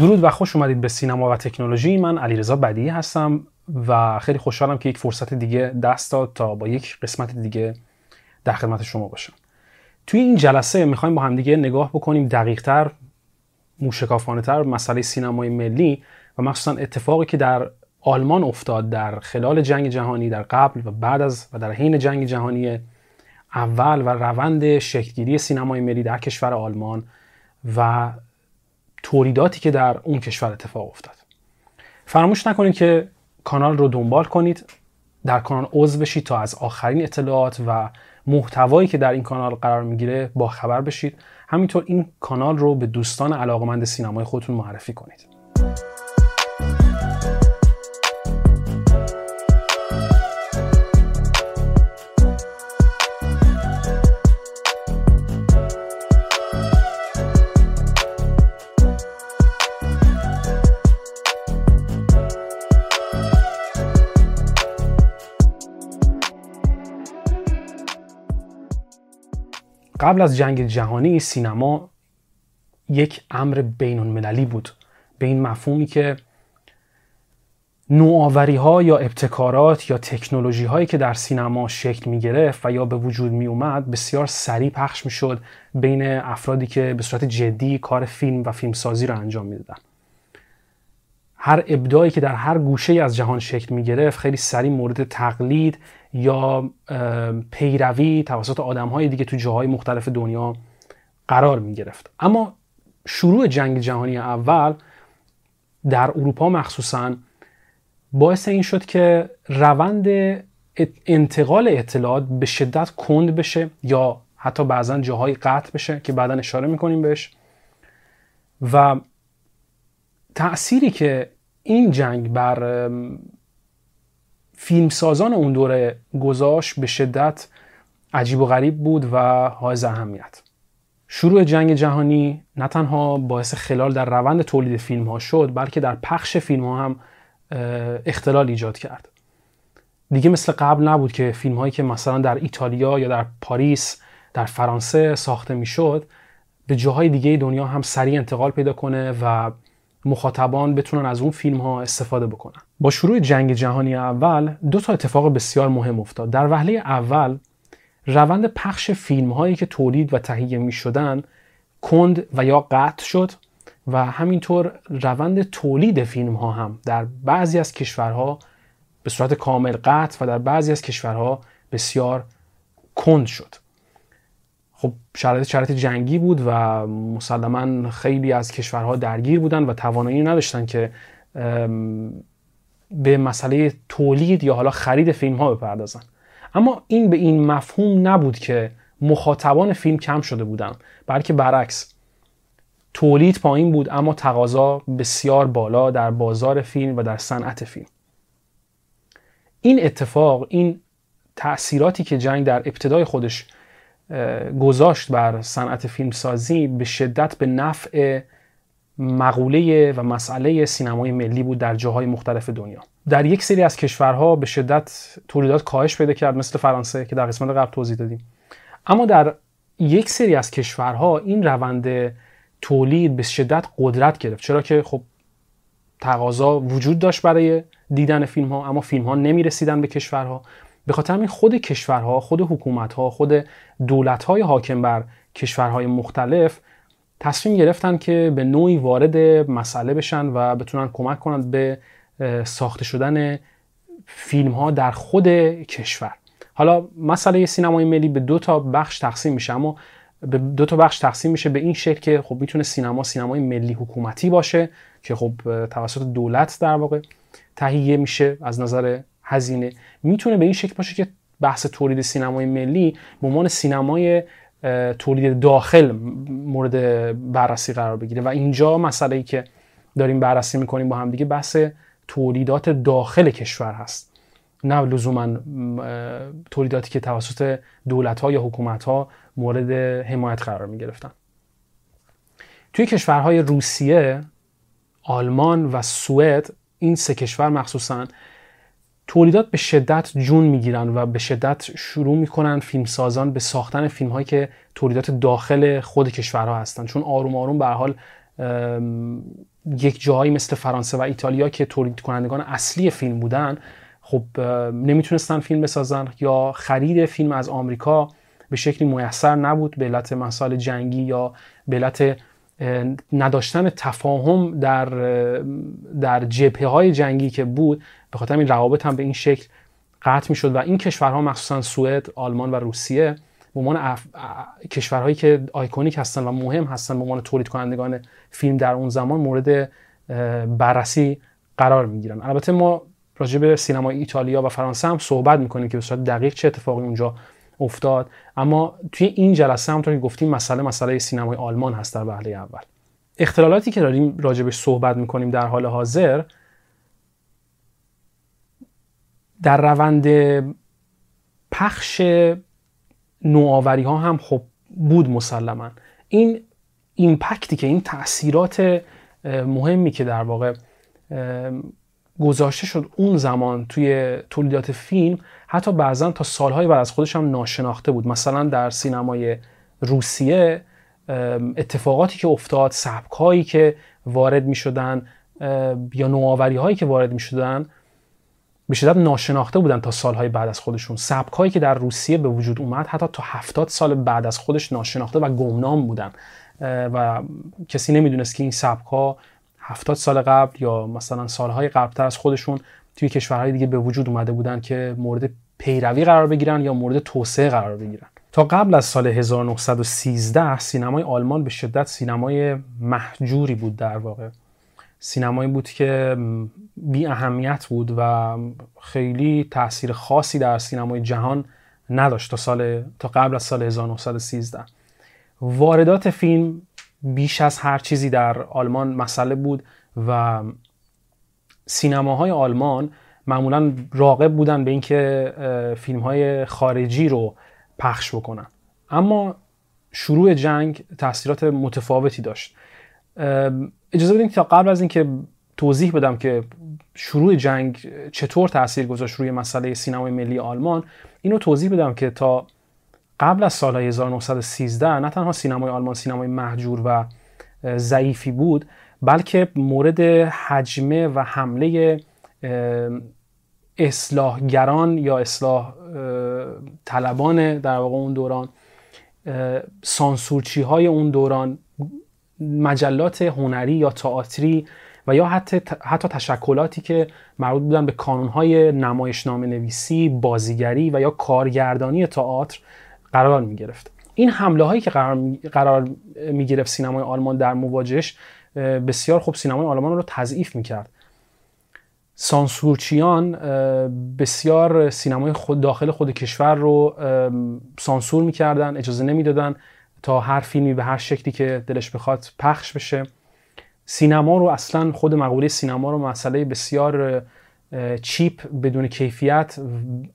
درود و خوش اومدید به سینما و تکنولوژی. من علیرضا بدی هستم و خیلی خوشحالم که یک فرصت دیگه دست داد تا با یک قسمت دیگه در خدمت شما باشم. توی این جلسه می‌خوایم با همدیگه نگاه بکنیم دقیقتر موشکافانه تر مسئله سینمای ملی و مخصوصا اتفاقی که در آلمان افتاد در خلال جنگ جهانی در قبل و بعد از و در حین جنگ جهانی اول و روند شکلگیری سینمای ملی در کشور آلمان و تولیداتی که در اون کشور اتفاق افتاد. فراموش نکنید که کانال رو دنبال کنید در کانال عضو بشید تا از آخرین اطلاعات و محتوایی که در این کانال قرار می‌گیره با خبر بشید. همینطور این کانال رو به دوستان علاقمند سینمای خودتون معرفی کنید. قبل از جنگ جهانی سینما یک امر بین المللی بود به این مفهومی که نوآوری ها یا ابتکارات یا تکنولوژی هایی که در سینما شکل می گرفت و یا به وجود می اومد بسیار سریع پخش می شد بین افرادی که به صورت جدی کار فیلم و فیلمسازی را انجام می دادن. هر ابداعی که در هر گوشه از جهان شکل می گرفت خیلی سریع مورد تقلید یا پیروی توسط آدم های دیگه تو جاهای مختلف دنیا قرار می گرفت اما شروع جنگ جهانی اول در اروپا مخصوصا باعث این شد که روند انتقال اطلاعات به شدت کند بشه یا حتی بعضا جاهای قطع بشه که بعدا اشاره می‌کنیم بهش. و تأثیری که این جنگ بر فیلمسازان اون دوره گذاشت به شدت عجیب و غریب بود و حائز اهمیت. شروع جنگ جهانی نه تنها باعث خلال در روند تولید فیلم ها شد بلکه در پخش فیلم ها هم اختلال ایجاد کرد. دیگه مثل قبل نبود که فیلم هایی که مثلا در ایتالیا یا در پاریس در فرانسه ساخته می‌شد به جاهای دیگه دنیا هم سریع انتقال پیدا کنه و مخاطبان بتونن از اون فیلم ها استفاده بکنن. با شروع جنگ جهانی اول دو تا اتفاق بسیار مهم افتاد. در وهله اول روند پخش فیلم هایی که تولید و تهیه می شدن کند و یا قطع شد و همینطور روند تولید فیلم ها هم در بعضی از کشورها به صورت کامل قطع و در بعضی از کشورها بسیار کند شد. خب شرایط شرایط جنگی بود و مسلما خیلی از کشورها درگیر بودن و توانایی نداشتن که به مسئله تولید یا حالا خرید فیلم ها بپردازن. اما این به این مفهوم نبود که مخاطبان فیلم کم شده بودن بلکه برعکس. تولید پایین بود اما تقاضا بسیار بالا در بازار فیلم و در صنعت فیلم. این اتفاق این تأثیراتی که جنگ در ابتدای خودش گذاشت بر صنعت فیلمسازی به شدت به نفع مقوله و مسئله سینمای ملی بود در جاهای مختلف دنیا. در یک سری از کشورها به شدت تولیدات کاهش پیدا کرد مثل فرانسه که در قسمت قبل توضیح دادیم. اما در یک سری از کشورها این روند تولید به شدت قدرت گرفت. چرا که خب تقاضا وجود داشت برای دیدن فیلم ها اما فیلم ها نمی رسیدن به کشورها. به خاطر همین خود کشورها خود حکومتها خود دولتهای حاکم بر کشورهای مختلف تصمیم گرفتن که به نوعی وارد مسئله بشن و بتونن کمک کنند به ساخته شدن فیلم ها در خود کشور. حالا مسئله سینمای ملی به دو تا بخش تقسیم میشه اما به دو تا بخش تقسیم میشه به این شکل که خب می‌تونه سینما سینمای ملی حکومتی باشه که خب توسط دولت در واقع تهیه میشه از نظر هزینه. می‌تونه به این شکل باشه که بحث تولید سینمای ملی به عنوان سینمای تولید داخل مورد بررسی قرار بگیره. و اینجا مسئله ای که داریم بررسی می‌کنیم با هم دیگه بحث تولیدات داخل کشور هست. نه لزوما تولیداتی که توسط دولت ها یا حکومت ها مورد حمایت قرار می گرفتن توی کشورهای روسیه آلمان و سوئد این سه کشور مخصوصا تولیدات به شدت جون می‌گیرن و به شدت شروع می‌کنن فیلمسازان به ساختن فیلم هایی که تولیدات داخل خود کشورها هستن. چون آروم آروم به حال یک جایی مثل فرانسه و ایتالیا که تولید کنندگان اصلی فیلم بودن خب نمی‌تونستن فیلم بسازن یا خرید فیلم از آمریکا به شکلی میسر نبود به علت مسائل جنگی یا به علت نداشتن تفاهم در در جبهه های جنگی که بود به خاطر این روابط هم به این شکل قطع می شد و این کشورها مخصوصا سوئد، آلمان و روسیه به عنوان اف... کشورهایی که آیکونیک هستن و مهم هستن به عنوان تولید کنندگان فیلم در اون زمان مورد بررسی قرار می گیرن البته ما راجع به سینمای ایتالیا و فرانسه هم صحبت می‌کنیم که به صورت دقیق چه اتفاقی اونجا افتاد. اما توی این جلسه همونطور که گفتیم مسئله مسئله سینمای آلمان هست در وهله اول. اختلالاتی که داریم راجبش صحبت می‌کنیم در حال حاضر در روند پخش نوآوری ها هم خب بود مسلما. این ایمپکتی که این تاثیرات مهمی که در واقع گذاشته شد اون زمان توی تولیدات فیلم حتی بعضا تا سالهای بعد از خودش هم ناشناخته بود. مثلا در سینمای روسیه اتفاقاتی که افتاد سبکهایی که وارد می شدن یا نوآوری هایی که وارد می شدن به شدت ناشناخته بودن تا سالهای بعد از خودشون. سبکهایی که در روسیه به وجود اومد حتی تا هفتاد سال بعد از خودش ناشناخته و گمنام بودن. و کسی نمی‌دونست که این سبکها هفتاد سال قبل یا مثلا سالهای قبلتر از خودشون توی کشورهای دیگه به وجود اومده بودن که مورد پیروی قرار بگیرن یا مورد توسعه قرار بگیرن. تا قبل از سال 1913 سینمای آلمان به شدت سینمای محجوری بود در واقع. سینمایی بود که بی اهمیت بود و خیلی تاثیر خاصی در سینمای جهان نداشت تا سال تا قبل از سال 1913 واردات فیلم بیش از هر چیزی در آلمان مسئله بود و سینماهای آلمان معمولا راقب بودن به اینکه فیلم های خارجی رو پخش بکنن. اما شروع جنگ تاثیرات متفاوتی داشت. اجازه بدین تا قبل از اینکه توضیح بدم که شروع جنگ چطور تاثیر گذاشت روی مسئله سینمای ملی آلمان اینو توضیح بدم که تا قبل از سال 1913 نه تنها سینمای آلمان سینمای محجور و ضعیفی بود بلکه مورد حجمه و حمله اصلاحگران یا اصلاح طلبان در واقع اون دوران سانسورچی های اون دوران مجلات هنری یا تئاتری و یا حتی حتی تشکلاتی که مربوط بودن به کانونهای نمایشنامه نویسی، بازیگری و یا کارگردانی تئاتر قرار می گرفت. این حمله هایی که قرار می, قرار می گرفت سینمای آلمان در مواجهش بسیار خوب سینمای آلمان رو تضعیف می کرد. سانسورچیان بسیار سینمای خود داخل خود کشور رو سانسور می‌کردن اجازه نمی‌دادن تا هر فیلمی به هر شکلی که دلش بخواد پخش بشه سینما رو اصلا خود مقوله سینما رو مسئله بسیار چیپ بدون کیفیت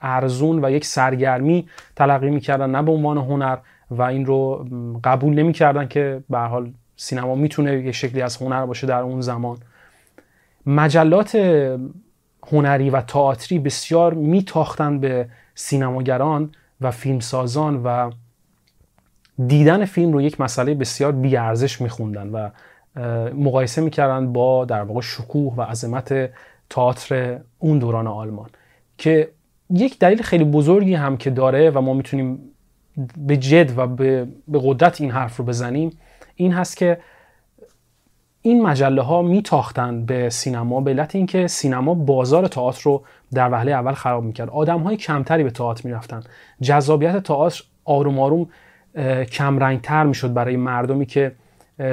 ارزون و یک سرگرمی تلقی می‌کردن نه به عنوان هنر و این رو قبول نمی‌کردن که به حال سینما می‌تونه یک شکلی از هنر باشه در اون زمان. مجلات هنری و تئاتری بسیار میتاختن به سینماگران و فیلمسازان و دیدن فیلم رو یک مسئله بسیار بیارزش میخوندن و مقایسه می‌کردن با در واقع شکوه و عظمت تئاتر اون دوران آلمان که یک دلیل خیلی بزرگی هم که داره و ما می‌تونیم به جد و به قدرت این حرف رو بزنیم این هست که این مجله ها میتاختن به سینما به علت اینکه سینما بازار تئاتر رو در وهله اول خراب می‌کرد. آدم های کمتری به تئاتر می‌رفتن. جذابیت تئاتر آروم آروم کم تر می‌شد برای مردمی که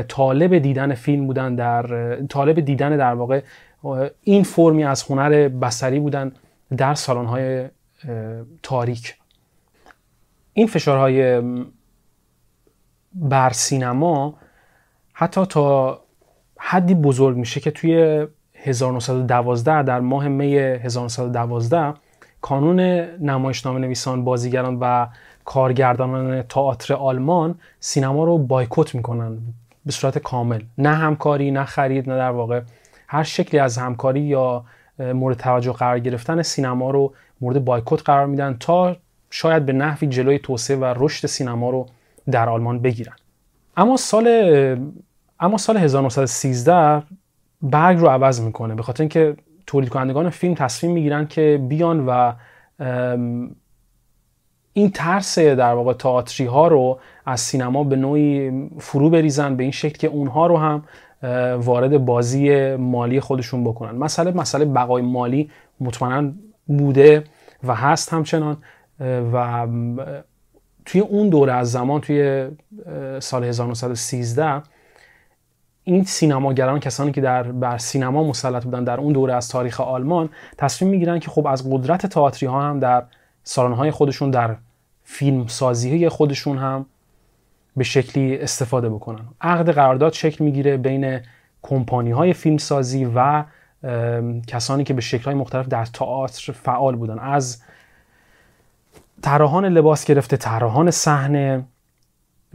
طالب دیدن فیلم بودن در طالب دیدن در واقع این فرمی از هنر بسری بودن در سالن های تاریک. این فشارهای بر سینما حتی تا حدی بزرگ میشه که توی 1912 در ماه می 1912 کانون نمایشنامه نویسان بازیگران و کارگردانان تئاتر آلمان سینما رو بایکوت می‌کنن به صورت کامل. نه همکاری نه خرید نه در واقع هر شکلی از همکاری یا مورد توجه قرار گرفتن سینما رو مورد بایکوت قرار میدن تا شاید به نحوی جلوی توسعه و رشد سینما رو در آلمان بگیرن. اما سال اما سال 1913 برگ رو عوض می‌کنه به خاطر اینکه تولید کنندگان فیلم تصمیم می‌گیرن که بیان و این ترس در واقع تئاتری ها رو از سینما به نوعی فرو بریزن به این شکل که اونها رو هم وارد بازی مالی خودشون بکنن. مسئله مسئله بقای مالی مطمئنا بوده و هست همچنان و توی اون دوره از زمان توی سال 1913 این سینماگران کسانی که در بر سینما مسلط بودن در اون دوره از تاریخ آلمان تصمیم می‌گیرن که خب از قدرت تئاتری ها هم در سالن‌های خودشون در فیلم سازی خودشون هم به شکلی استفاده بکنن. عقد قرارداد شکل می‌گیره بین کمپانی های فیلم سازی و کسانی که به شکل های مختلف در تئاتر فعال بودن. از طراحان لباس گرفته طراحان صحنه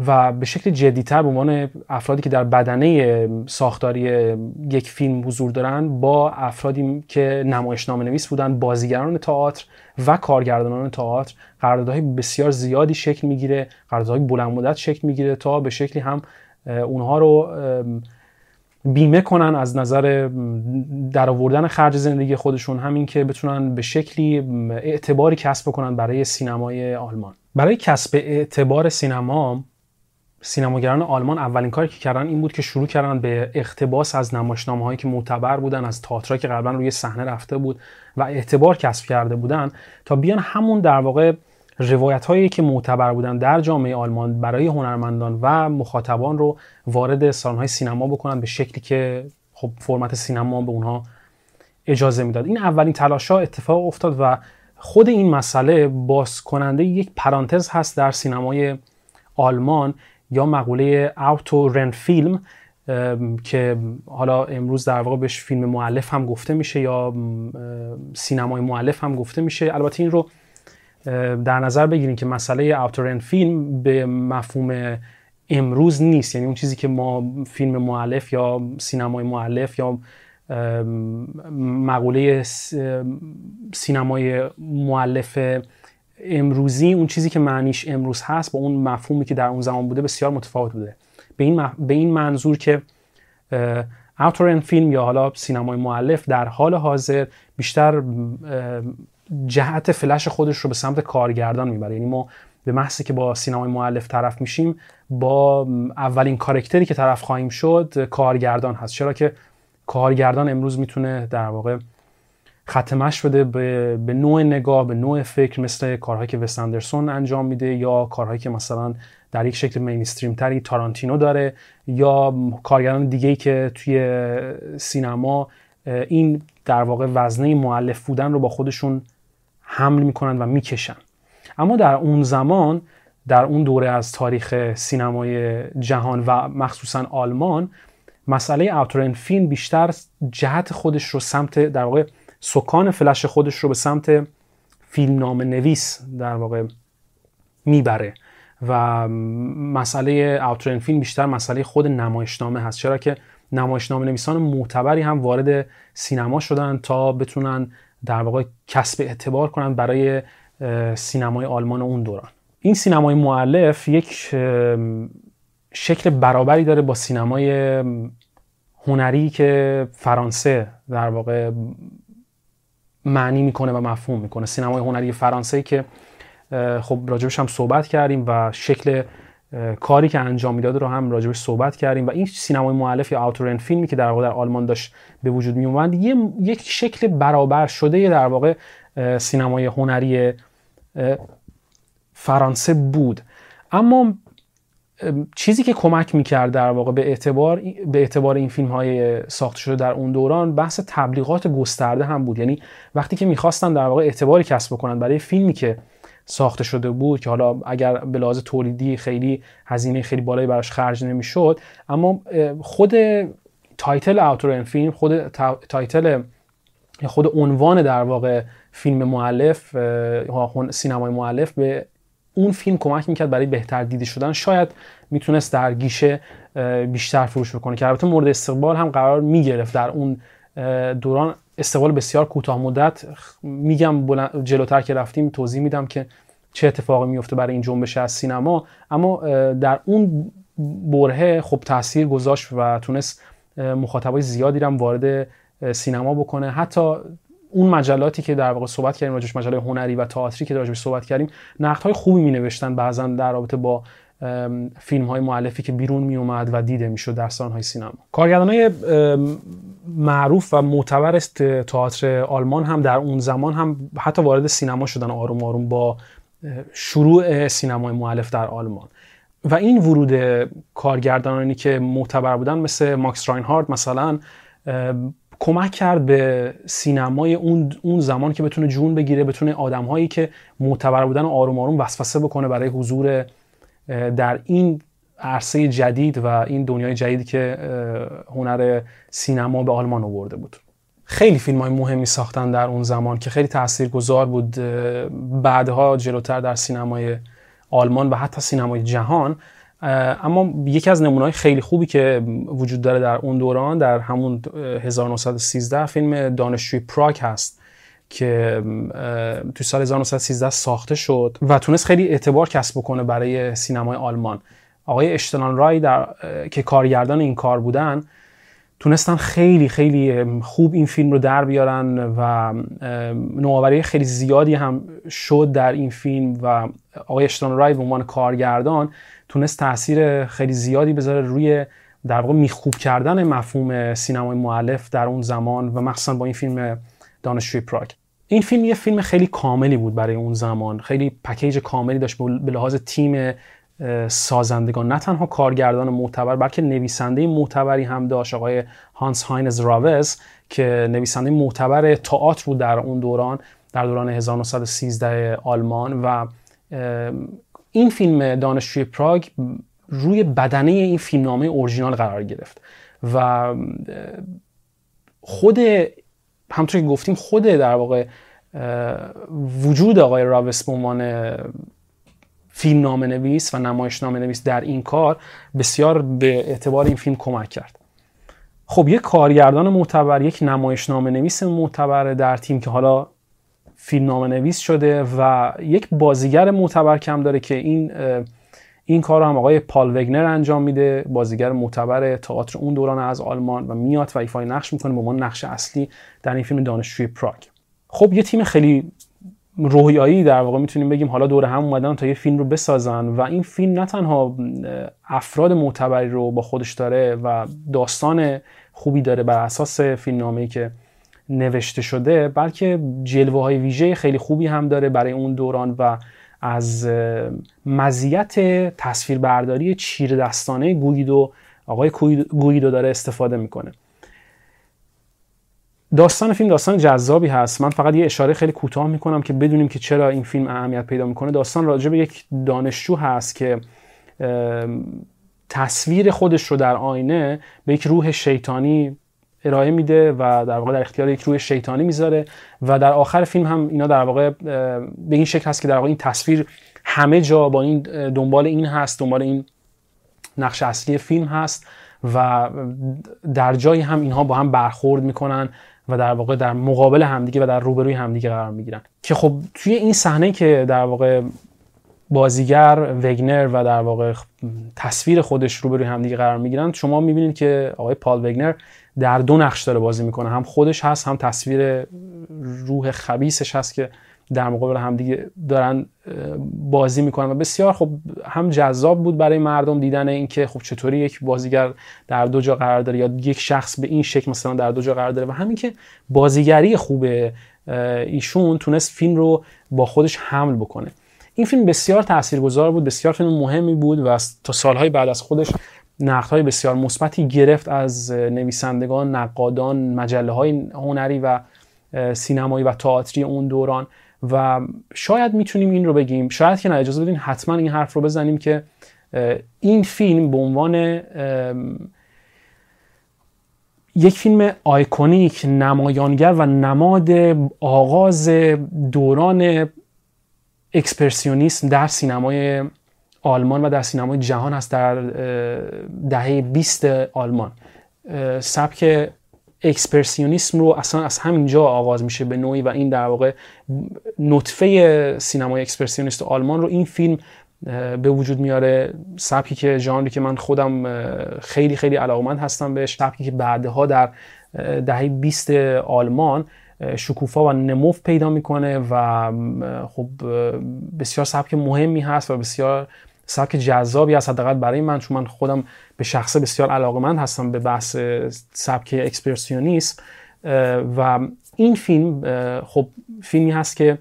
و به شکل جدیتر به عنوان افرادی که در بدنه ساختاری یک فیلم حضور دارن با افرادی که نمایشنامه نویس بودن بازیگران تئاتر و کارگردانان تئاتر قراردادهای بسیار زیادی شکل می‌گیره قراردادهای بلند مدت شکل می‌گیره تا به شکلی هم اونها رو بیمه کنن از نظر در آوردن خرج زندگی خودشون. همین که بتونن به شکلی اعتباری کسب کنن برای سینمای آلمان. برای کسب اعتبار سینما سینماگران آلمان اولین کاری که کردن این بود که شروع کردن به اقتباس از نمایشنامه هایی که معتبر بودن از تئاترایی که قبلا روی صحنه رفته بود و اعتبار کسب کرده بودن تا بیان همون در واقع روایت هایی که معتبر بودن در جامعه آلمان برای هنرمندان و مخاطبان رو وارد سالن های سینما بکنن به شکلی که خب فرمت سینما به اونها اجازه می‌داد. این اولین تلاش ها اتفاق افتاد و خود این مسئله باز کننده یک پرانتز هست در سینمای آلمان یا مقوله اوتو رن فیلم که حالا امروز در واقع بهش فیلم معلف هم گفته میشه یا سینمای معلف هم گفته میشه. البته این رو در نظر بگیریم که مسئله اوتورن فیلم به مفهوم امروز نیست. یعنی اون چیزی که ما فیلم معلف یا سینمای معلف یا مقوله سینمای معلف امروزی اون چیزی که معنیش امروز هست با اون مفهومی که در اون زمان بوده بسیار متفاوت بوده. به این, به این منظور که اوتورن فیلم یا حالا سینمای معلف در حال حاضر بیشتر جهت فلش خودش رو به سمت کارگردان می‌بره. یعنی ما به محضی که با سینمای معلف طرف میشیم با اولین کارکتری که طرف خواهیم شد کارگردان هست. چرا که کارگردان امروز می‌تونه در واقع ختمش بده به،, به نوع نگاه به نوع فکر مثل کارهایی که وست انجام میده یا کارهایی که مثلا در یک شکل مینستریم تری تارانتینو داره یا کارگردان دیگه که توی سینما این در واقع وزنه معلف بودن رو با خودشون حمل می‌کنن و می‌کشن. اما در اون زمان در اون دوره از تاریخ سینمای جهان و مخصوصا آلمان مسئله اوتورن فیلم بیشتر جهت خودش رو سمت در واقع سکان فلش خودش رو به سمت فیلم نام نویس در واقع می‌بره و مسئله اوتورن فیلم بیشتر مسئله خود نمایشنامه هست. چرا که نمایشنامه نویسان معتبری هم وارد سینما شدن تا بتونن در واقع کسب اعتبار کنن برای سینمای آلمان اون دوران. این سینمای معلف یک شکل برابری داره با سینمای هنری که فرانسه در واقع معنی می‌کنه و مفهوم می‌کنه. سینمای هنری فرانسه که خب راجبش هم صحبت کردیم و شکل کاری که انجام می‌داده رو هم راجبش صحبت کردیم و این سینمای مؤلف یا اوتورن فیلمی که در واقع در آلمان داشت به وجود می اومد یک شکل برابر شده در واقع سینمای هنری فرانسه بود. اما چیزی که کمک می‌کرد در واقع به اعتبار به اعتبار این فیلم های ساخته شده در اون دوران بحث تبلیغات گسترده هم بود. یعنی وقتی که می‌خواستن در واقع اعتباری کسب بکنن برای فیلمی که ساخته شده بود که حالا اگر به لحاظ تولیدی خیلی هزینه خیلی بالایی براش خرج نمی‌شد اما خود title اوتور فیلم خود title خود عنوان در واقع فیلم معلف سینمای معلف به اون فیلم کمک می‌کرد برای بهتر دیده شدن. شاید می‌تونست در گیشه بیشتر فروش بکنه که البته مورد استقبال هم قرار می‌گرفت. در اون دوران استقبال بسیار کوتاه مدت میگم جلوتر که رفتیم توضیح میدم که چه اتفاقی میفته برای این جنبش از سینما. اما در اون برهه خب تاثیر گذاشت و تونست مخاطبای زیادی هم وارد سینما بکنه. حتی اون مجلاتی که در واقع صحبت کردیم راجعش مجله هنری و تئاتری که راجعش صحبت کردیم نقد های خوبی می نوشتن بعضا در رابطه با فیلم های معلفی که بیرون می اومد و دیده می‌شد در سالن سینما. کارگردان های معروف و معتبر تئاتر آلمان هم در اون زمان هم حتی وارد سینما شدن آروم آروم با شروع سینمای معلف در آلمان. و این ورود کارگردانانی که معتبر بودن مثل ماکس راینهارد مثلا کمک کرد به سینمای اون, اون زمان که بتونه جون بگیره بتونه آدمهایی که معتبر بودن آروم آروم وسوسه بکنه برای حضور در این عرصه جدید و این دنیای جدیدی که هنر سینما به آلمان آورده بود. خیلی فیلم های مهمی ساختن در اون زمان که خیلی گذار بود بعدها جلوتر در سینمای آلمان و حتی سینمای جهان. اما یکی از نمونه‌های خیلی خوبی که وجود داره در اون دوران در همون 1913 فیلم دانشجوی پراگ هست که تو سال 1913 ساخته شد و تونست خیلی اعتبار کسب بکنه برای سینمای آلمان. آقای اشتنان رای در که کارگردان این کار بودن تونستن خیلی خیلی خوب این فیلم رو در بیارن و نوآوری خیلی زیادی هم شد در این فیلم و آقای اشتنان رای به عنوان کارگردان تونست تاثیر خیلی زیادی بذاره روی در واقع میخوب کردن مفهوم سینمای معلف در اون زمان و مخصوصا با این فیلم دانشجوی پراگ. این فیلم یه فیلم خیلی کاملی بود برای اون زمان. خیلی پکیج کاملی داشت به لحاظ تیم سازندگان. نه تنها کارگردان معتبر بلکه نویسنده معتبری هم داشت. آقای هانس هاینز راوز که نویسنده معتبر تئاتر بود در اون دوران در دوران 1913 آلمان و این فیلم دانشجوی پراگ روی بدنه این فیلمنامه اورجینال قرار گرفت و خود همطور که گفتیم خود در واقع وجود آقای راوس به عنوان فیلم نام نویس و نمایش نام نویس در این کار بسیار به اعتبار این فیلم کمک کرد. خب یک کارگردان معتبر یک نمایش نام نویس معتبر در تیم که حالا فیلم نام نویس شده و یک بازیگر معتبر کم داره که این این کار هم آقای پال وگنر انجام میده. بازیگر معتبر تئاتر اون دوران از آلمان و میاد و ایفای نقش می‌کنه. به عنوان نقش اصلی در این فیلم دانشجوی پراگ. خب یه تیم خیلی رویایی در واقع می‌تونیم بگیم حالا دور هم اومدن تا یه فیلم رو بسازن و این فیلم نه تنها افراد معتبری رو با خودش داره و داستان خوبی داره بر اساس فیلمنامه‌ای که نوشته شده بلکه جلوه های ویژه خیلی خوبی هم داره برای اون دوران و از مزیت تصویربرداری چیر دستانه گویدو آقای گویدو داره استفاده می‌کنه. داستان فیلم داستان جذابی هست. من فقط یه اشاره خیلی کوتاه می‌کنم که بدونیم که چرا این فیلم اهمیت پیدا می‌کنه. داستان راجع به یک دانشجو هست که تصویر خودش رو در آینه به یک روح شیطانی ارائه میده و در واقع در اختیار یک روح شیطانی می‌ذاره و در آخر فیلم هم اینا در واقع به این شکل هست که در واقع این تصویر همه جا با این دنبال این هست دنبال این نقش اصلی فیلم هست و در جایی هم اینها با هم برخورد می‌کنن و در واقع در مقابل همدیگه و در روبروی همدیگه قرار می‌گیرن. که خب توی این صحنه که در واقع بازیگر وگنر و در واقع تصویر خودش روبروی همدیگه قرار می‌گیرن شما می‌بینید که آقای پال وگنر در دو نقش داره بازی می‌کنه. هم خودش هست هم تصویر روح خبیسش هست که در مقابل همدیگه دارن بازی می‌کنن. و بسیار خب هم جذاب بود برای مردم دیدن اینکه خب چطوری یک بازیگر در دو جا قرار داره یا یک شخص به این شکل مثلا در دو جا قرار داره. و همین که بازیگری خوب ایشون تونست فیلم رو با خودش حمل بکنه. این فیلم بسیار تاثیرگذار بود بسیار فیلم مهمی بود و تا سالهای بعد از خودش های بسیار مثبتی گرفت از نویسندگان، نقادان، مجله های هنری و سینمایی و تئاتری اون دوران. و شاید می‌تونیم این رو بگیم. شاید که نه اجازه بدین حتما این حرف رو بزنیم که این فیلم به عنوان یک فیلم iconic نمایانگر و نماد آغاز دوران اکسپرسیونیسم در سینمای آلمان و در سینمای جهان هست در دهه 20 آلمان. سبک اکسپرسیونیسم رو اصلا از همینجا آغاز میشه به نوعی و این در واقع نطفه سینمای اکسپرسیونیست آلمان رو این فیلم به وجود میاره. سبکی که ژانری که من خودم خیلی خیلی علاقمند هستم بهش. سبکی که بعدها در دهه 20 آلمان شکوفا و نموف پیدا می‌کنه و خب بسیار سبک مهمی هست و بسیار سبک جذابی هست حداقل برای من چون من خودم به شخصه بسیار علاقمند هستم به بحث سبک اکسپرسیونیسم. و این فیلم خب فیلمی هست که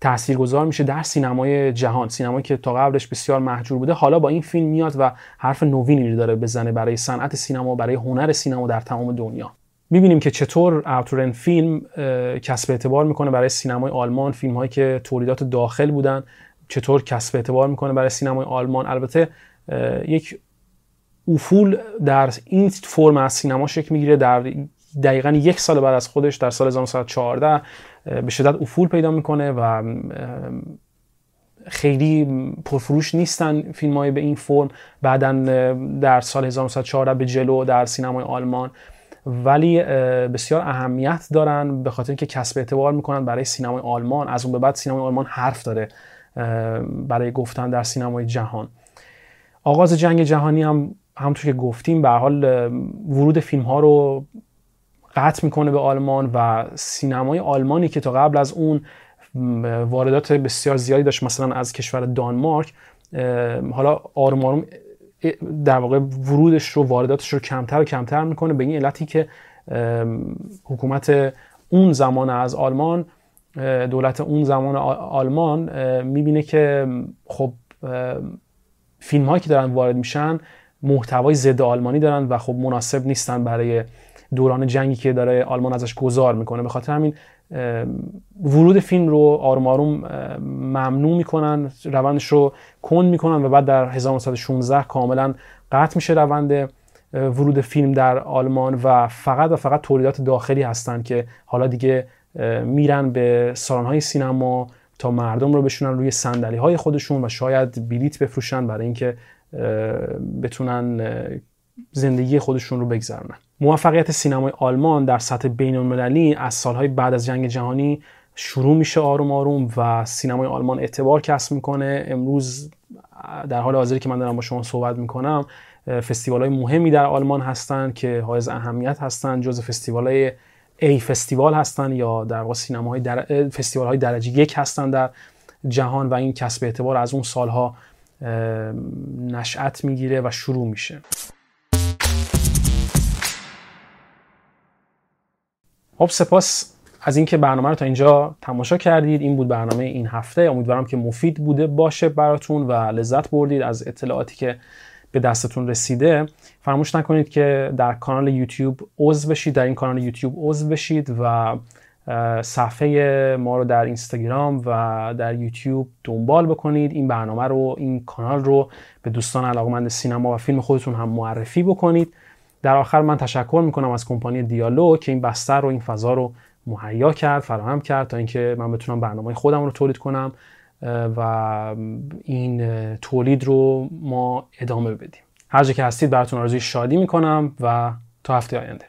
تاثیرگذار میشه در سینمای جهان سینمایی که تا قبلش بسیار محجور بوده. حالا با این فیلم میاد و حرف نوینی داره بزنه برای صنعت سینما برای هنر سینما در تمام دنیا. می‌بینیم که چطور اوتورن فیلم کسب اعتبار می‌کنه برای سینمای آلمان فیلم هایی که تولیدات داخل بودن چطور کسب اعتبار می‌کنه برای سینمای آلمان. البته یک افول در این فرم از سینما شکل می‌گیره. در دقیقا یک سال بعد از خودش در سال 1914 به شدت افول پیدا می‌کنه و خیلی پرفروش نیستن فیلم های به این فرم. بعدا در سال 1914 به جلو در سینمای آلمان. ولی بسیار اهمیت دارن به خاطر اینکه کسب اعتبار می‌کنن برای سینمای آلمان. از اون به بعد سینمای آلمان حرف داره. برای گفتن در سینمای جهان. آغاز جنگ جهانی هم همونطور که گفتیم به حال ورود فیلم ها رو قطع می‌کنه به آلمان و سینمای آلمانی که تا قبل از اون واردات بسیار زیادی داشت مثلا از کشور دانمارک حالا آروم آروم در واقع ورودش رو وارداتش رو کمتر و کمتر می‌کنه. به این علتی که حکومت اون زمان از آلمان دولت اون زمان آلمان می‌بینه که خب فیلم هایی که دارن وارد میشن محتوای ضد آلمانی دارن و خب مناسب نیستن برای دوران جنگی که داره آلمان ازش گذار می‌کنه. به خاطر همین ورود فیلم رو آروم آروم ممنوع می‌کنن روندش رو کند می‌کنن و بعد در 1916 کاملا قطع میشه روند ورود فیلم در آلمان و فقط و فقط تولیدات داخلی هستن که حالا دیگه میرن به های سینما تا مردم رو بشونن روی سندلی های خودشون و شاید بلیت بفروشن برای اینکه بتونن زندگی خودشون رو بگذرونن. موفقیت سینمای آلمان در سطح بین المللی از سالهای بعد از جنگ جهانی شروع میشه آروم آروم و سینمای آلمان اعتبار کسب می‌کنه. امروز در حال حاضری که من دارم با شما صحبت می‌کنم فستیوال های مهمی در آلمان هستند که حائز اهمیت هستند جز فستیوال های ای فستیوال هستند یا در واقع سینماهای در... فستیوال های درجه یک هستند در جهان و این کسب اعتبار از اون سالها نشأت می‌گیره و شروع میشه. خب سپاس از اینکه برنامه رو تا اینجا تماشا کردید. این بود برنامه این هفته. امیدوارم که مفید بوده باشه براتون و لذت بردید از اطلاعاتی که به دستتون رسیده فراموش نکنید که در کانال یوتیوب عضو بشید در این کانال یوتیوب عضو بشید و صفحه ما رو در اینستاگرام و در یوتیوب دنبال بکنید. این برنامه رو این کانال رو به دوستان علاقمند سینما و فیلم خودتون هم معرفی بکنید. در آخر من تشکر می‌کنم از کمپانی دیالو که این بستر رو این فضا رو مهیا کرد فراهم کرد تا اینکه من بتونم برنامه خودم رو تولید کنم. و این تولید رو ما ادامه بدیم. هر جا که هستید براتون آرزوی شادی می‌کنم و تا هفته آینده.